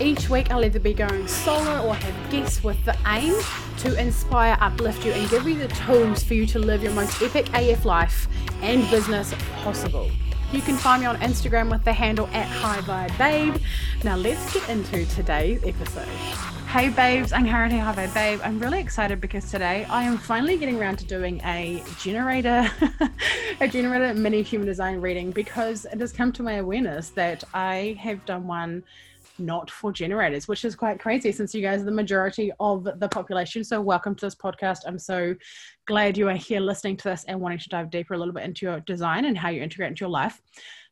Each week, I'll either be going solo or have guests with the aim to inspire, uplift you, and give you the tools for you to live your most epic AF life and business possible. You can find me on Instagram with the handle at High Vibe Babe. Now, let's get into today's episode. Hey babes, I'm Hey High Vibe Babe. I'm really excited because today I am finally getting around to doing a generator, a generator mini human design reading because it has come to my awareness that I have done one not for generators, which is quite crazy since you guys are the majority of the population. So, welcome to this podcast. I'm so glad you are here listening to this and wanting to dive deeper a little bit into your design and how you integrate into your life.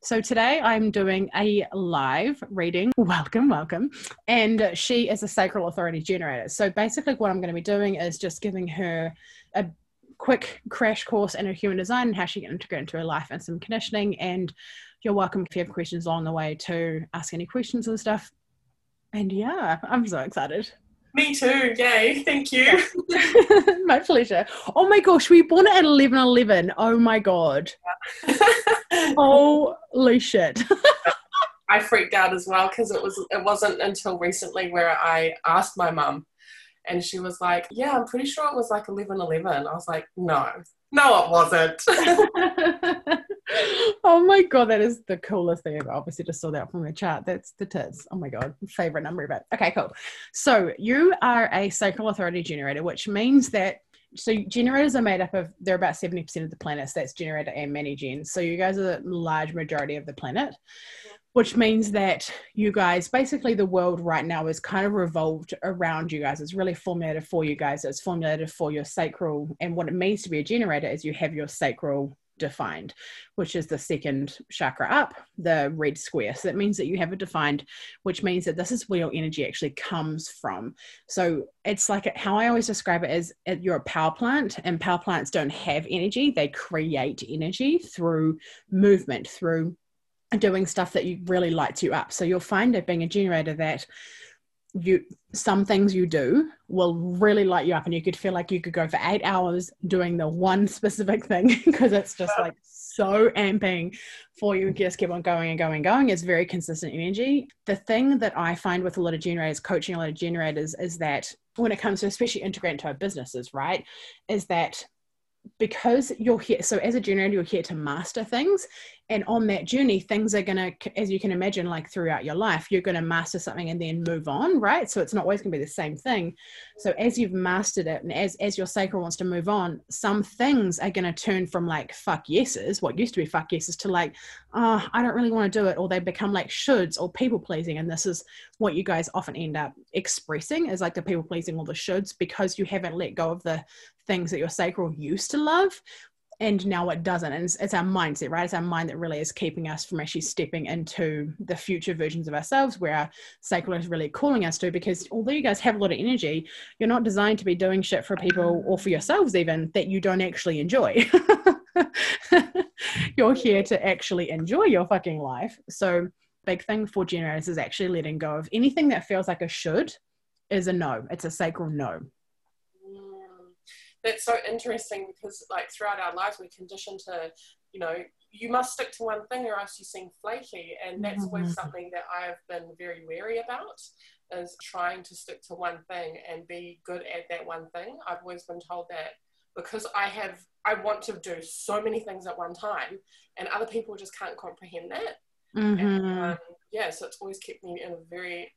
So, today I'm doing a live reading. Welcome, welcome. And she is a sacral authority generator. So, basically, what I'm going to be doing is just giving her a quick crash course in her human design and how she can integrate into her life and some conditioning and you're welcome if you have questions along the way to ask any questions and stuff. And yeah, I'm so excited. Me too. Yay. Thank you. my pleasure. Oh my gosh, we born at 11 11. Oh my God. Holy shit. I freaked out as well because it was it wasn't until recently where I asked my mum and she was like, Yeah, I'm pretty sure it was like 11 11. I was like, No, no, it wasn't. Oh my god, that is the coolest thing ever. Obviously, just saw that from the chart. That's the tits. Oh my god, favorite number it. Okay, cool. So you are a sacral authority generator, which means that so generators are made up of they're about 70% of the planets that's generator and many gens so you guys are the large majority of the planet which means that you guys basically the world right now is kind of revolved around you guys it's really formulated for you guys it's formulated for your sacral and what it means to be a generator is you have your sacral defined which is the second chakra up the red square. So that means that you have it defined which means that this is where your energy actually comes from. So it's like how i always describe it is uh, you're a power plant and power plants don't have energy. They create energy through movement through doing stuff that you really lights you up. So you'll find it being a generator that you some things you do will really light you up and you could feel like you could go for eight hours doing the one specific thing because it's just like so amping for you. Just keep on going and going and going. It's very consistent energy. The thing that i find with a lot of generators coaching a lot of generators is that when it comes to especially integrating into our businesses right is that because you're here so as a generator you're here to master things and on that journey things are going to as you can imagine like throughout your life you're going to master something and then move on right? So it's not always going to be the same thing. So as you've mastered it and as as your sacral wants to move on some things are going to turn from like fuck yeses what used to be fuck yeses to like oh i don't really want to do it or they become like shoulds or people pleasing and this is what you guys often end up expressing is like the people pleasing or the shoulds because you haven't let go of the things that your sacral used to love and now it doesn't. And it's, it's, our mindset right? It's our mind that really is keeping us from actually stepping into the future versions of ourselves where our sacral is really calling us to because although you guys have a lot of energy you're not designed to be doing shit for people or for yourselves even that you don't actually enjoy. You're here to actually enjoy your fucking life. So big thing for generators is actually letting go of anything that feels like a should is a no. It's a sacral no that's so interesting because like throughout our lives we're conditioned to you know you must stick to one thing or else you seem flaky and that's mm-hmm. always something that i've been very wary about is trying to stick to one thing and be good at that one thing i've always been told that because i have i want to do so many things at one time and other people just can't comprehend that mm-hmm. and, um, yeah so it's always kept me in a very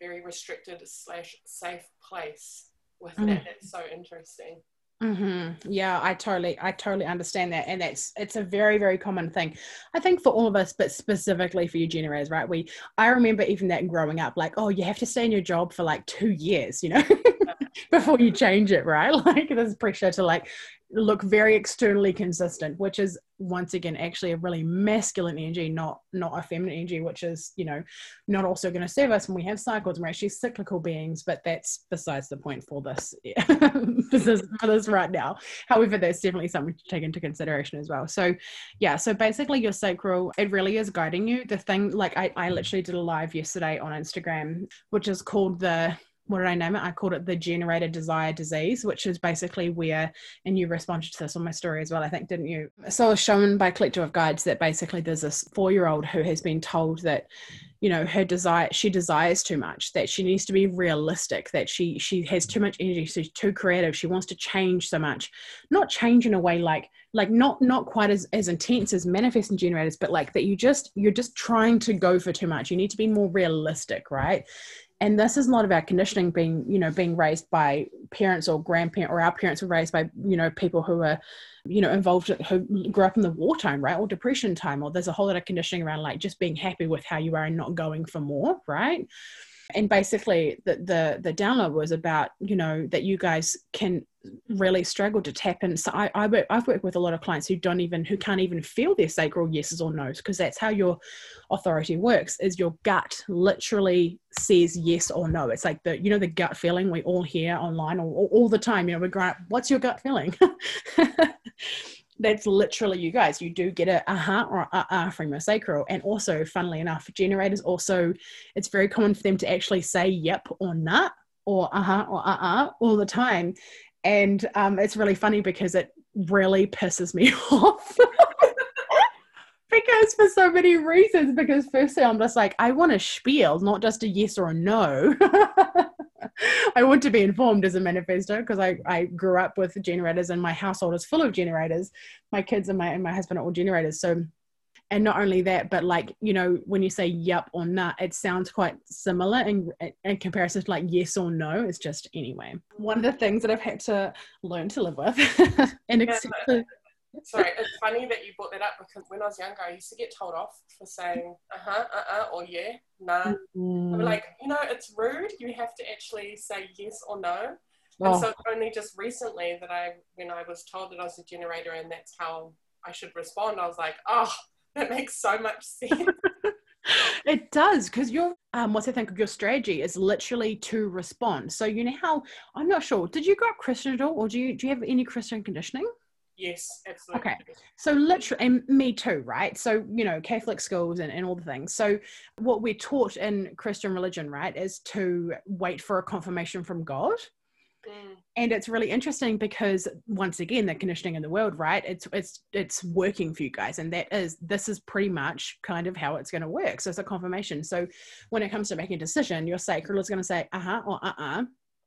very restricted slash safe place with mm. that it's so interesting Mm-hmm. Yeah, I totally, I totally understand that, and that's it's a very, very common thing. I think for all of us, but specifically for you generators, right? We, I remember even that growing up, like, oh, you have to stay in your job for like two years, you know, before you change it, right? Like there's pressure to like look very externally consistent, which is once again actually a really masculine energy, not not a feminine energy, which is you know not also going to serve us when we have cycles. We're actually cyclical beings, but that's besides the point for this this, for this right now. However, that's definitely something to take into consideration as well. So yeah, so basically your sacral it really is guiding you. The thing like I I literally did a live yesterday on Instagram, which is called the what did I name it? I called it the generated desire disease, which is basically where, and you responded to this on my story as well, I think, didn't you? So I was shown by Collective of Guides that basically there's this four year old who has been told that, you know, her desire, she desires too much, that she needs to be realistic, that she she has too much energy, she's too creative, she wants to change so much. Not change in a way like, like not not quite as, as intense as manifesting generators, but like that you just you're just trying to go for too much. You need to be more realistic, right? And this is a lot of our conditioning being you know being raised by parents or grandparents or our parents were raised by you know people who are you know involved who grew up in the wartime right or depression time or there's a whole lot of conditioning around like just being happy with how you are and not going for more right and basically the the the download was about you know that you guys can really struggle to tap in. So I, I work, I've worked with a lot of clients who don't even who can't even feel their sacral yeses or nos because that's how your authority works is your gut literally says yes or no. It's like the you know the gut feeling we all hear online all, all the time you know we're growing up what's your gut feeling that's literally you guys. You do get a uh-huh or uh-uh from your sacral. And also, funnily enough, generators also, it's very common for them to actually say yep or nah or uh-huh or uh-uh all the time. And um, it's really funny because it really pisses me off. because for so many reasons. Because firstly, I'm just like, I want a spiel, not just a yes or a no. I want to be informed as a manifesto because I, I grew up with generators and my household is full of generators. My kids and my and my husband are all generators. So and not only that, but like, you know, when you say yup or not, it sounds quite similar in, in comparison to like yes or no. It's just anyway. One of the things that I've had to learn to live with and yeah, Sorry, it's funny that you brought that up because when I was younger, I used to get told off for saying uh huh, uh uh, or yeah, nah. Mm. I'm like, you know, it's rude. You have to actually say yes or no. Oh. And so only just recently that I, when I was told that I was a generator and that's how I should respond, I was like, oh, that makes so much sense. it does because your um what's i think of your strategy is literally to respond so you know how i'm not sure did you grow up christian at all or do you do you have any christian conditioning Yes, absolutely. Okay. So literally, and me too, right? So, you know, Catholic schools and, and all the things. So what we're taught in Christian religion, right, is to wait for a confirmation from God. Mm. And it's really interesting because once again, the conditioning in the world, right? It's it's it's working for you guys, and that is this is pretty much kind of how it's going to work. So it's a confirmation. So when it comes to making a decision, your sacral is going to say uh huh or uh uh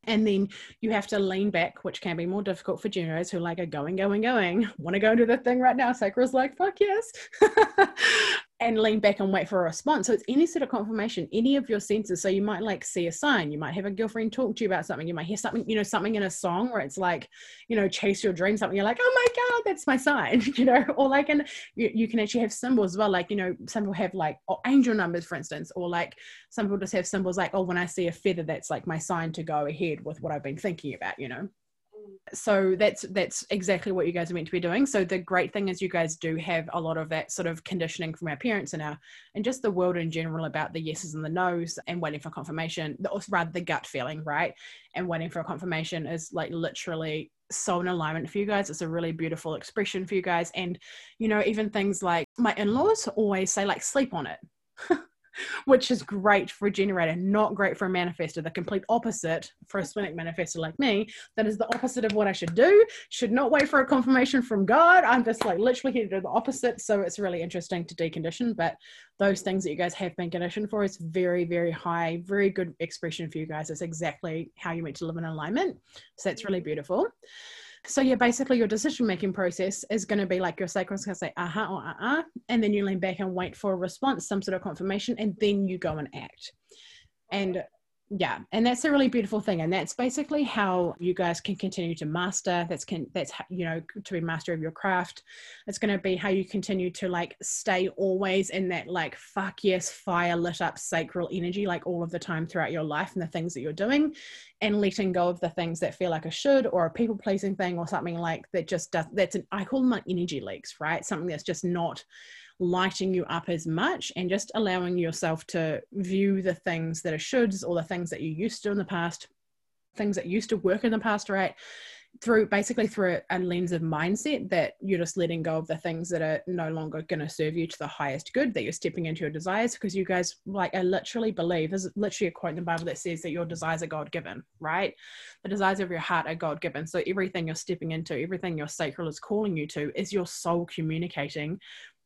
and then you have to lean back, which can be more difficult for generators who like are going, going, going. Want to go and do the thing right now? Sacral's like, fuck yes. and lean back and wait for a response. So it's any sort of confirmation, any of your senses. So you might like see a sign, you might have a girlfriend talk to you about something, you might hear something, you know, something in a song where it's like, you know, chase your dream, something you're like, oh my God, that's my sign, you know, or like, and you, you can actually have symbols as well. Like, you know, some people have like oh, angel numbers, for instance, or like some people just have symbols like, oh, when I see a feather, that's like my sign to go ahead with what I've been thinking about, you know so that's that's exactly what you guys are meant to be doing. So the great thing is you guys do have a lot of that sort of conditioning from our parents and our and just the world in general about the yeses and the nos and waiting for confirmation or rather the gut feeling right? And waiting for a confirmation is like literally so in alignment for you guys. It's a really beautiful expression for you guys. And you know even things like my in-laws always say like sleep on it which is great for a generator, not great for a manifestor. The complete opposite for a Splenic manifestor like me. That is the opposite of what I should do. Should not wait for a confirmation from God. I'm just like literally here to do the opposite. So it's really interesting to decondition. But those things that you guys have been conditioned for is very, very high, very good expression for you guys. It's exactly how you meant to live in alignment. So that's really beautiful. So yeah, basically your decision making process is going to be like your sacral's going to say uh-huh or uh-uh, and then you lean back and wait for a response, some sort of confirmation, and then you go and act. And yeah and that's a really beautiful thing and that's basically how you guys can continue to master that's can that's you know to be master of your craft. It's going to be how you continue to like stay always in that like fuck yes fire lit up sacral energy like all of the time throughout your life and the things that you're doing and letting go of the things that feel like a should or a people pleasing thing or something like that just does that's an i call them like energy leaks right? Something that's just not lighting you up as much and just allowing yourself to view the things that are shoulds or the things that you used to in the past, things that used to work in the past, right? Through basically through a, lens of mindset that you're just letting go of the things that are no longer going to serve you to the highest good, that you're stepping into your desires because you guys, like, I literally believe there's literally a quote in the Bible that says that your desires are God given, right? The desires of your heart are God given. So everything you're stepping into, everything your sacral is calling you to is your soul communicating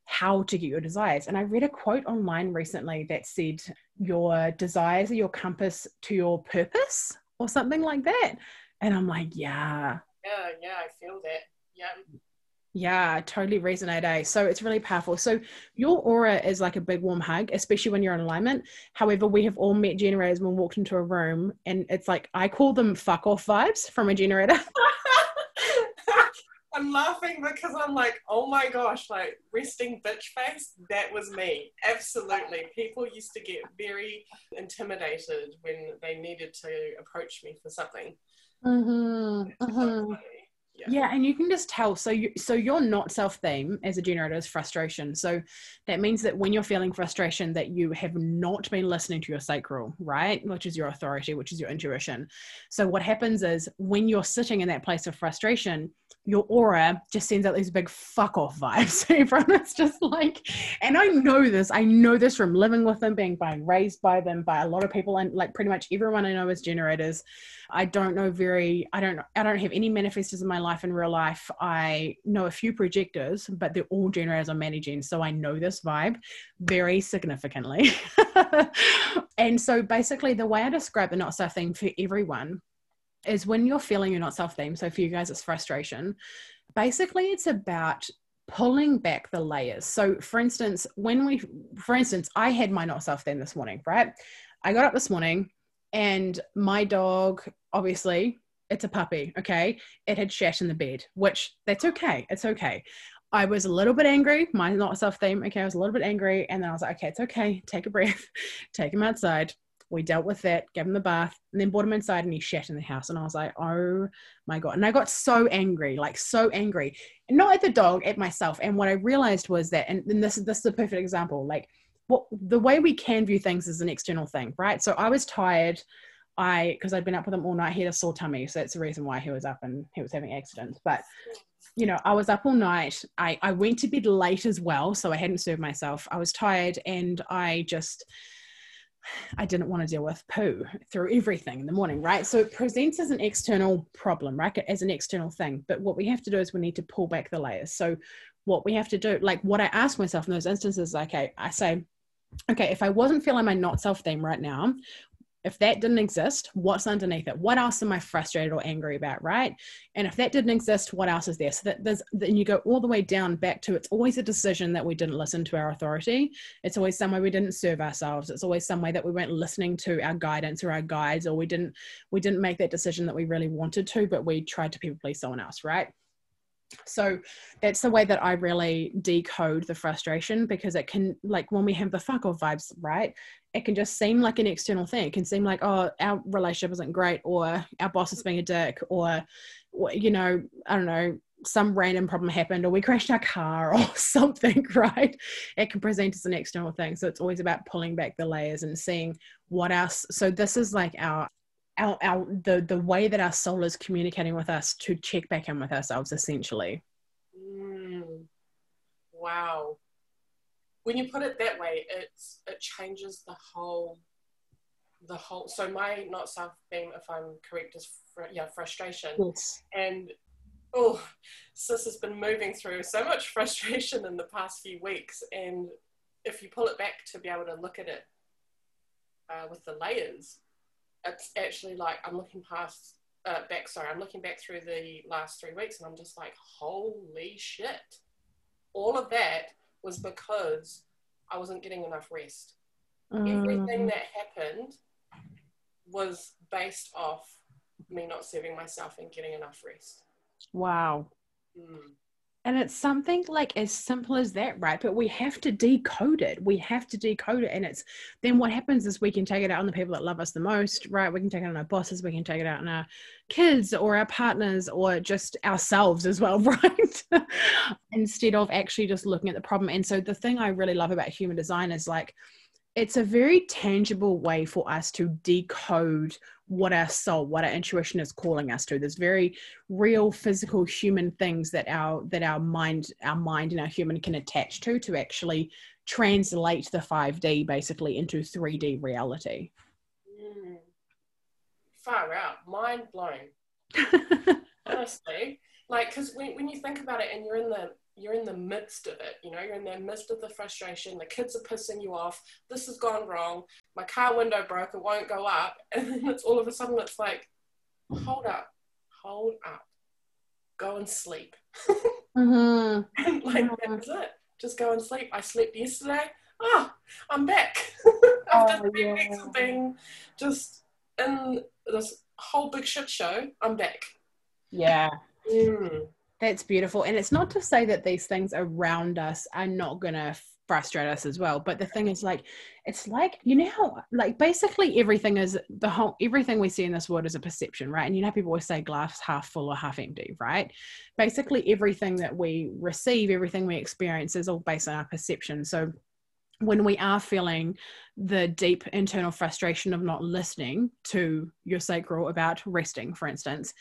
how to get your desires. And I read a quote online recently that said, Your desires are your compass to your purpose, or something like that. And I'm like, Yeah. Yeah, yeah, I feel that. Yeah. Yeah, totally resonate. Eh? So it's really powerful. So your aura is like a big warm hug, especially when you're in alignment. However, we have all met generators when walked into a room, and it's like I call them fuck off vibes from a generator. I'm laughing because I'm like, oh my gosh, like resting bitch face, that was me. Absolutely. People used to get very intimidated when they needed to approach me for something. Mm-hmm. mm-hmm. Yeah. yeah. and you can just tell. So you so you're not self-theme as a generator is frustration. So that means that when you're feeling frustration, that you have not been listening to your sacral, right? Which is your authority, which is your intuition. So what happens is when you're sitting in that place of frustration, your aura just sends out these big fuck off vibes. Everyone is just like, and I know this, I know this from living with them, being being raised by them, by a lot of people, and like pretty much everyone I know is generators. I don't know very, I don't, I don't have any manifestors in my life in real life. I know a few projectors, but they're all generators on managing, so I know this vibe very significantly. and so basically, the way I describe the not self thing for everyone is when you're feeling you're not self-themed. So for you guys, it's frustration. Basically, it's about pulling back the layers. So for instance, when we, for instance, I had my not self-themed this morning, right? I got up this morning and my dog, obviously, it's a puppy, okay? It had shat in the bed, which that's okay. It's okay. I was a little bit angry. My not self theme. Okay, I was a little bit angry, and then I was like, okay, it's okay. Take a breath. Take him outside. We dealt with that, gave him the bath, and then brought him inside and he shat in the house. And I was like, oh my God. And I got so angry, like so angry. Not at the dog, at myself. And what I realized was that, and, and this, this is a perfect example, like what the way we can view things is an external thing, right? So I was tired. I, because I'd been up with him all night, he had a sore tummy. So that's the reason why he was up and he was having accidents. But you know, I was up all night. I, I went to bed late as well, so I hadn't served myself. I was tired and I just I didn't want to deal with poo through everything in the morning, right? So it presents as an external problem, right? As an external thing. But what we have to do is we need to pull back the layers. So what we have to do, like what I ask myself in those instances, okay, I say, okay, if I wasn't feeling my not self theme right now, if that didn't exist, what's underneath it? What else am I frustrated or angry about, right? And if that didn't exist, what else is there? So that there's then you go all the way down back to it's always a decision that we didn't listen to our authority. It's always some way we didn't serve ourselves. It's always some way that we weren't listening to our guidance or our guides, or we didn't we didn't make that decision that we really wanted to, but we tried to people please someone else, right? So that's the way that I really decode the frustration because it can like when we have the fuck off vibes, right? It can just seem like an external thing. It can seem like, oh, our relationship isn't great, or our boss is being a dick, or you know, I don't know, some random problem happened, or we crashed our car, or something, right? It can present as an external thing. So it's always about pulling back the layers and seeing what else. So this is like our our, our the the way that our soul is communicating with us to check back in with ourselves essentially mm. wow when you put it that way it's it changes the whole the whole so my not self being if i'm correct is fr- yeah frustration yes. and oh sis has been moving through so much frustration in the past few weeks and if you pull it back to be able to look at it uh, with the layers it's actually like I'm looking past uh, back. Sorry, I'm looking back through the last three weeks, and I'm just like, holy shit! All of that was because I wasn't getting enough rest. Mm. Everything that happened was based off me not serving myself and getting enough rest. Wow. Mm. And it's something like as simple as that, right? But we have to decode it. We have to decode it. And it's then what happens is we can take it out on the people that love us the most, right? We can take it on our bosses, we can take it out on our kids or our partners or just ourselves as well, right? Instead of actually just looking at the problem. And so the thing I really love about human design is like, it's a very tangible way for us to decode what our soul what our intuition is calling us to. There's very real physical human things that our that our mind our mind and our human can attach to to actually translate the 5d basically into 3d reality. Mm. far out. Mind blown. Honestly. Like because when, when you think about it and you're in the you're in the midst of it you know? You're in the midst of the frustration. The kids are pissing you off. This has gone wrong. My car window broke. It won't go up. And then it's all of a sudden it's like hold up. Hold up. Go and sleep. Mm-hmm. and like mm-hmm. that's it. Just go and sleep. I slept yesterday. Oh i'm back. After oh, three yeah. weeks of being just in this whole big shit show. I'm back. Yeah. Mm. That's beautiful. And it's not to say that these things around us are not going to frustrate us as well. But the thing is, like, it's like, you know, like, basically everything is the whole, everything we see in this world is a perception, right? And you know, people always say glass half full or half empty, right? Basically, everything that we receive, everything we experience is all based on our perception. So, when we are feeling the deep internal frustration of not listening to your sacral about resting, for instance,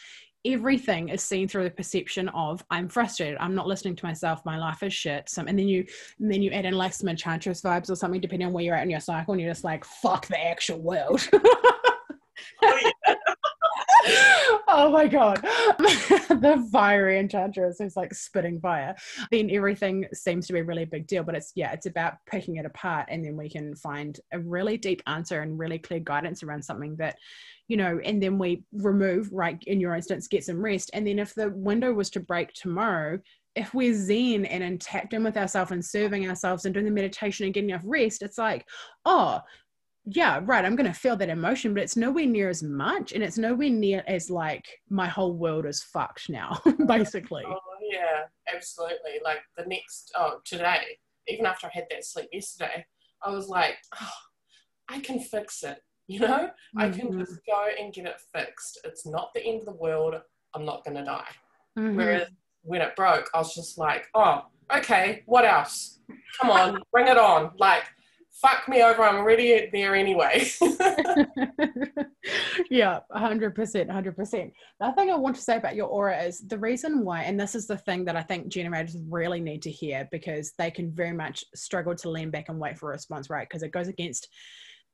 everything is seen through the perception of I'm frustrated, I'm not listening to myself, my life is shit. And then you and then you add in like some enchantress vibes or something, depending on where you're at in your cycle, and you're just like, fuck the actual world. oh, yeah. Oh my god the fiery enchantress who's like spitting fire then everything seems to be a really big deal but it's yeah it's about picking it apart and then we can find a really deep answer and really clear guidance around something that you know, and then we remove, right, in your instance, get some rest. And then if the window was to break tomorrow, if we're zen and in tapped in with ourselves and serving ourselves and doing the meditation and getting enough rest, it's like, oh, yeah, right, I'm going to feel that emotion, but it's nowhere near as much. And it's nowhere near as like my whole world is fucked now, basically. Oh, yeah, absolutely. Like the next, oh, today, even after I had that sleep yesterday, I was like, oh, I can fix it. You know, mm-hmm. I can mm-hmm. just go and get it fixed. It's not the end of the world. I'm not going to die. Mm-hmm. Whereas when it broke, I was just like, oh, okay, what else? Come on, bring it on. Like, fuck me over. I'm already there anyway. yeah, 100%. 100%. The thing I want to say about your aura is the reason why, and this is the thing that I think generators really need to hear because they can very much struggle to lean back and wait for a response, right? Because it goes against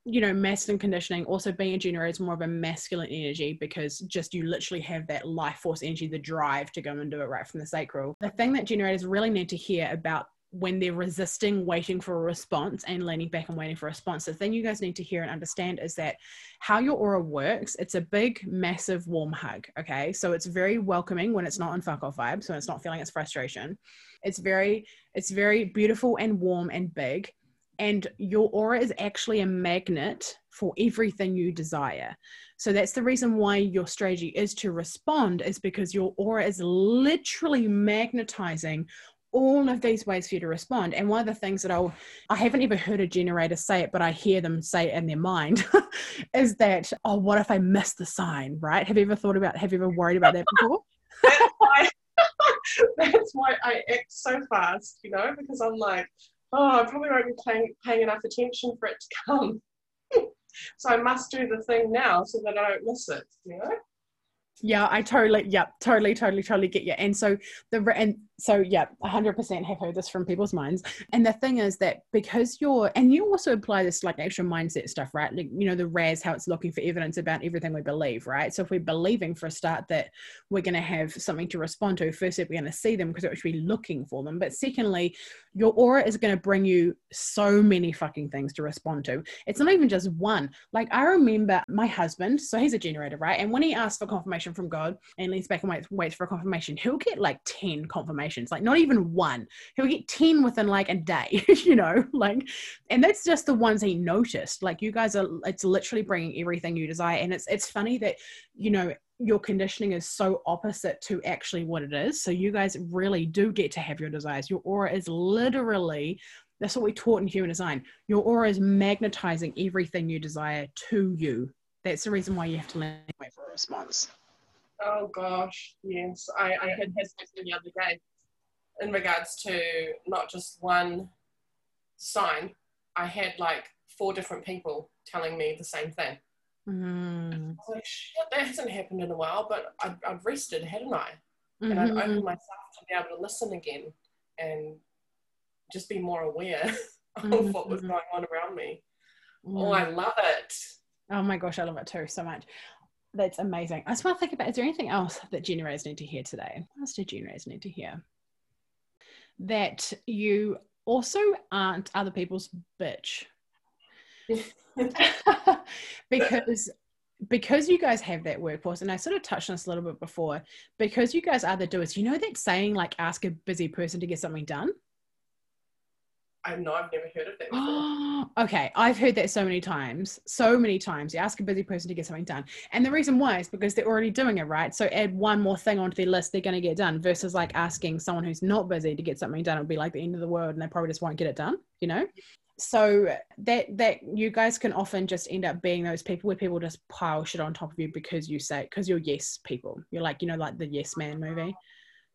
you know, masculine conditioning, also being a generator is more of a masculine energy because just you literally have that life force energy, the drive to go and do it right from the sacral. The thing that generators really need to hear about when they're resisting waiting for a response and leaning back and waiting for a response. The thing you guys need to hear and understand is that how your aura works, it's a big, massive, warm hug. Okay. So it's very welcoming when it's not in fuck off vibes, when it's not feeling its frustration. It's very, it's very beautiful and warm and big and your aura is actually a magnet for everything you desire. So that's the reason why your strategy is to respond is because your aura is literally magnetizing all of these ways for you to respond. And one of the things that I'll, I haven't ever heard a generator say it, but I hear them say it in their mind is that, oh, what if I miss the sign, right? Have you ever thought about, have you ever worried about that before? that's, why, that's why I act so fast, you know, because I'm like, oh, I probably won't be paying, paying enough attention for it to come. so I must do the thing now so that I don't miss it, you know? Yeah, I totally, yeah, totally, totally, totally get you. And so the, and so yeah, 100% have heard this from people's minds. And the thing is that because you're, and you also apply this like extra mindset stuff, right? Like, you know, the RAS, how it's looking for evidence about everything we believe, right? So if we're believing for a start that we're going to have something to respond to, firstly, we're going to see them because we're actually looking for them. But secondly, your aura is going to bring you so many fucking things to respond to. It's not even just one. Like I remember my husband, so he's a generator, right? And when he asked for confirmation confirmation from God and leans back and waits, waits for a confirmation, he'll get like 10 confirmations, like not even one. He'll get 10 within like a day, you know, like, and that's just the ones he noticed. Like you guys are, it's literally bringing everything you desire. And it's, it's funny that, you know, your conditioning is so opposite to actually what it is. So you guys really do get to have your desires. Your aura is literally that's what we taught in human design. Your aura is magnetizing everything you desire to you. That's the reason why you have to learn wait for a response. Oh gosh, yes. I, I had something the other day in regards to not just one sign. I had like four different people telling me the same thing. Mm. I like, shit, that hasn't happened in a while, but I'd, I'd rested, hadn't I? And Mm-hmm. I'd opened myself to be able to listen again and just be more aware of what was going on around me. Oh, I love it. Oh my gosh, I love it too so much. That's amazing. I just want to think about is there anything else that generators need to hear today? What else do generators need to hear? That you also aren't other people's bitch. because because you guys have that workforce, and I sort of touched on this a little bit before, because you guys are the doers, you know that saying like ask a busy person to get something done? I know I've never heard of that before. okay, I've heard that so many times, so many times. You ask a busy person to get something done, and the reason why is because they're already doing it, right? So add one more thing onto their list, they're going to get done. Versus like asking someone who's not busy to get something done, it'll be like the end of the world, and they probably just won't get it done. You know. So that that you guys can often just end up being those people where people just pile shit on top of you because you say because you're yes people. You're like you know like the Yes Man movie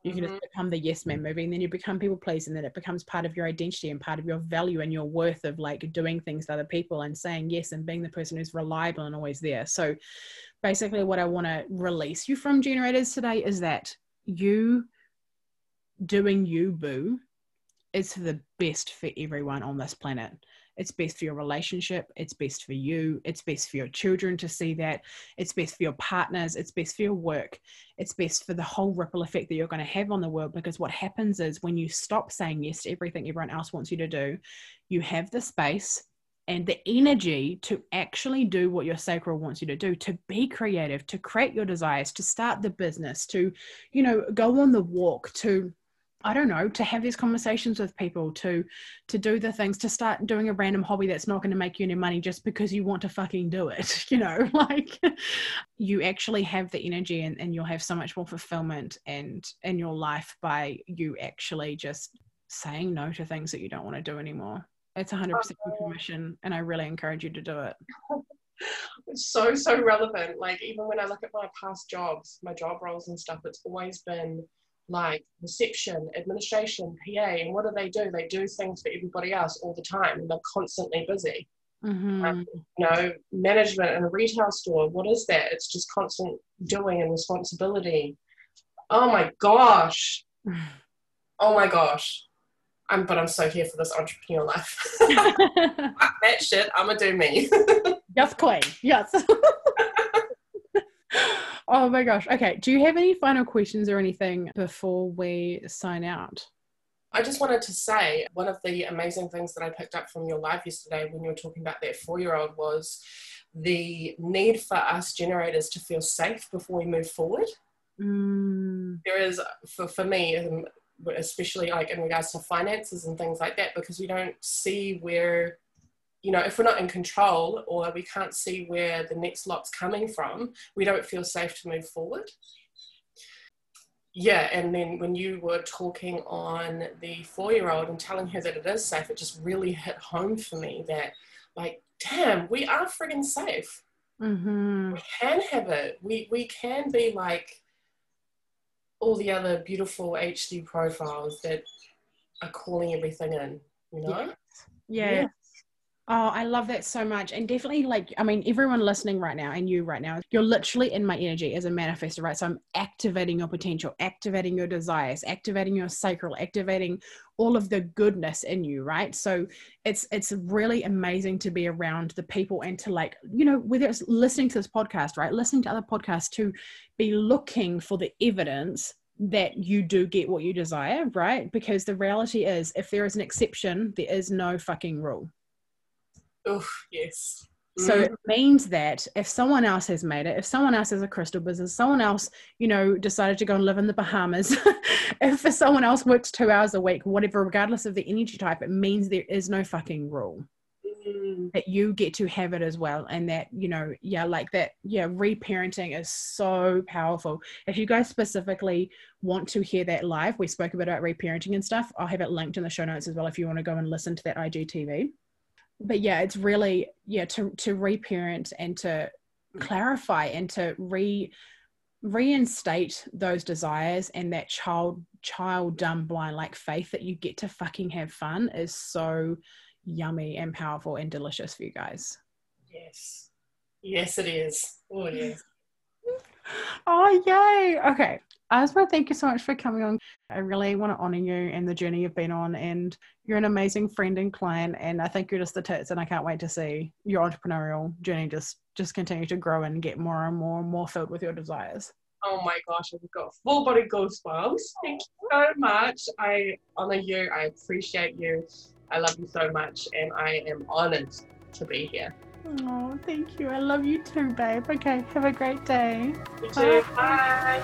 you can Mhm. just become the yes man movie and then you become people pleasing and then it becomes part of your identity and part of your value and your worth of like doing things to other people and saying yes and being the person who's reliable and always there so basically what i want to release you from generators today is that you doing you boo is the best for everyone on this planet it's best for your relationship. It's best for you. It's best for your children to see that. It's best for your partners. It's best for your work. It's best for the whole ripple effect that you're going to have on the world because what happens is when you stop saying yes to everything everyone else wants you to do you have the space and the energy to actually do what your sacral wants you to do to be creative to create your desires to start the business to you know go on the walk to I don't know, to have these conversations with people, to to do the things, to start doing a random hobby that's not going to make you any money just because you want to fucking do it. You know, like you actually have the energy and, and you'll have so much more fulfillment and in your life by you actually just saying no to things that you don't want to do anymore. It's 100% your oh. permission, and I really encourage you to do it. It's so, so relevant. Like, even when I look at my past jobs, my job roles and stuff, it's always been like reception, administration, PA. And what do they do? They do things for everybody else all the time, and they're constantly busy. Mhm. You know, management in a retail store, what is that? It's just constant doing and responsibility. Oh my gosh. Oh my gosh. I'm, but I'm so here for this entrepreneur life. That shit. I'm gonna do me. yes, queen. Yes. oh my gosh. Okay. Do you have any final questions or anything before we sign out? I just wanted to say one of the amazing things that I picked up from your live yesterday when you were talking about that four year old was the need for us generators to feel safe before we move forward. Mm, There is, for, for me, um, especially like in regards to finances and things like that, because we don't see where, you know, if we're not in control or we can't see where the next lot's coming from, we don't feel safe to move forward. Yeah, and then when you were talking on the four year old and telling her that it is safe, it just really hit home for me that, like, damn, we are friggin' safe. hmm We can have it. We, we can be like all the other beautiful HD profiles that are calling everything in, you know? Yeah. Yeah. Oh, I love that so much. And definitely, like, I mean, everyone listening right now and you right now, you're literally in my energy as a manifestor, right? So I'm activating your potential, activating your desires, activating your sacral, activating all of the goodness in you, right? So it's it's really amazing to be around the people and to like, you know, whether it's listening to this podcast, right? Listening to other podcasts to be looking for the evidence that you do get what you desire, right? Because the reality is if there is an exception, there is no fucking rule. Oof, yes. So Mm. it means that if someone else has made it, if someone else has a crystal business, someone else, you know, decided to go and live in the Bahamas, if someone else works two hours a week, whatever, regardless of the energy type, it means there is no fucking rule Mm. that you get to have it as well. And that, you know, yeah, like that, yeah, reparenting is so powerful. If you guys specifically want to hear that live, we spoke a bit about reparenting and stuff. I'll have it linked in the show notes as well if you want to go and listen to that IGTV. But yeah, it's really, yeah, to to reparent and to clarify and to re reinstate those desires and that child child dumb blind like faith that you get to fucking have fun is so yummy and powerful and delicious for you guys. Yes. Yes, it is. Oh, yes. Oh, yay. Okay. I just want to thank you so much for coming on. I really want to honor you and the journey you've been on. And you're an amazing friend and client. And I think you're just the tits. And I can't wait to see your entrepreneurial journey just just continue to grow and get more and more and more filled with your desires. Oh my gosh, I've got full body goosebumps. Thank you so much. I honor you. I appreciate you. I love you so much. And I am honored to be here. Oh, thank you. I love you too, babe. Okay. Have a great day. You too. Bye.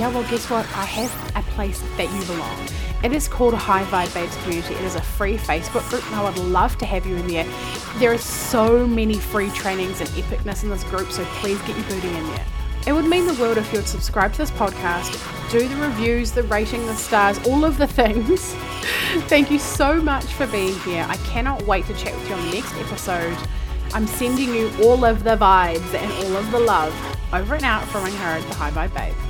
Yeah, well, guess what? I have a place that you belong. It is called High Vibe Babes Community. It is a free Facebook group, and I would love to have you in there. There are so many free trainings and epicness in this group, so please get your booty in there. It would mean the world if you would subscribe to this podcast, do the reviews, the rating, the stars, all of the things. Thank you so much for being here. I cannot wait to chat with you on the next episode. I'm sending you all of the vibes and all of the love over and out from her, the High Vibe Babe.